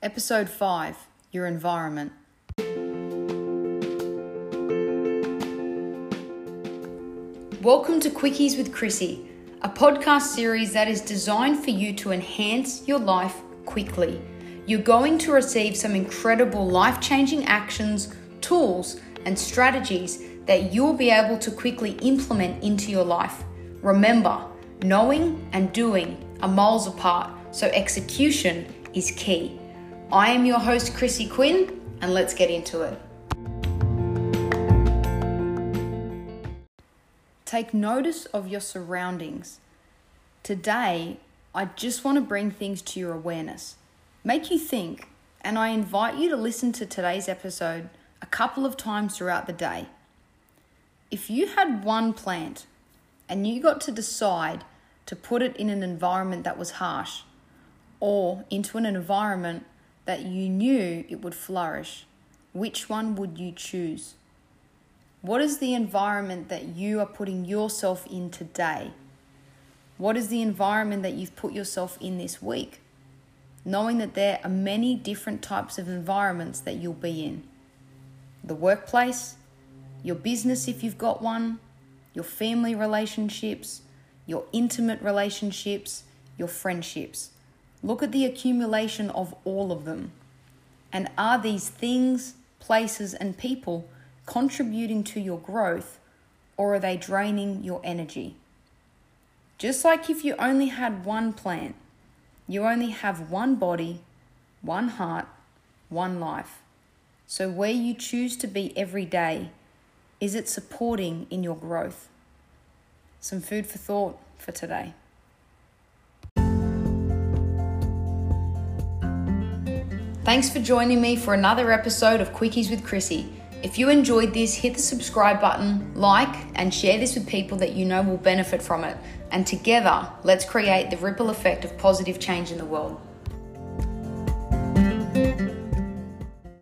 Episode 5 Your Environment. Welcome to Quickies with Chrissy, a podcast series that is designed for you to enhance your life quickly. You're going to receive some incredible life changing actions, tools, and strategies that you'll be able to quickly implement into your life. Remember, knowing and doing are miles apart, so execution is key. I am your host, Chrissy Quinn, and let's get into it. Take notice of your surroundings. Today, I just want to bring things to your awareness, make you think, and I invite you to listen to today's episode a couple of times throughout the day. If you had one plant and you got to decide to put it in an environment that was harsh or into an environment that you knew it would flourish, which one would you choose? What is the environment that you are putting yourself in today? What is the environment that you've put yourself in this week? Knowing that there are many different types of environments that you'll be in the workplace, your business if you've got one, your family relationships, your intimate relationships, your friendships. Look at the accumulation of all of them. And are these things, places, and people contributing to your growth or are they draining your energy? Just like if you only had one plant, you only have one body, one heart, one life. So, where you choose to be every day, is it supporting in your growth? Some food for thought for today. Thanks for joining me for another episode of Quickies with Chrissy. If you enjoyed this, hit the subscribe button, like, and share this with people that you know will benefit from it. And together, let's create the ripple effect of positive change in the world.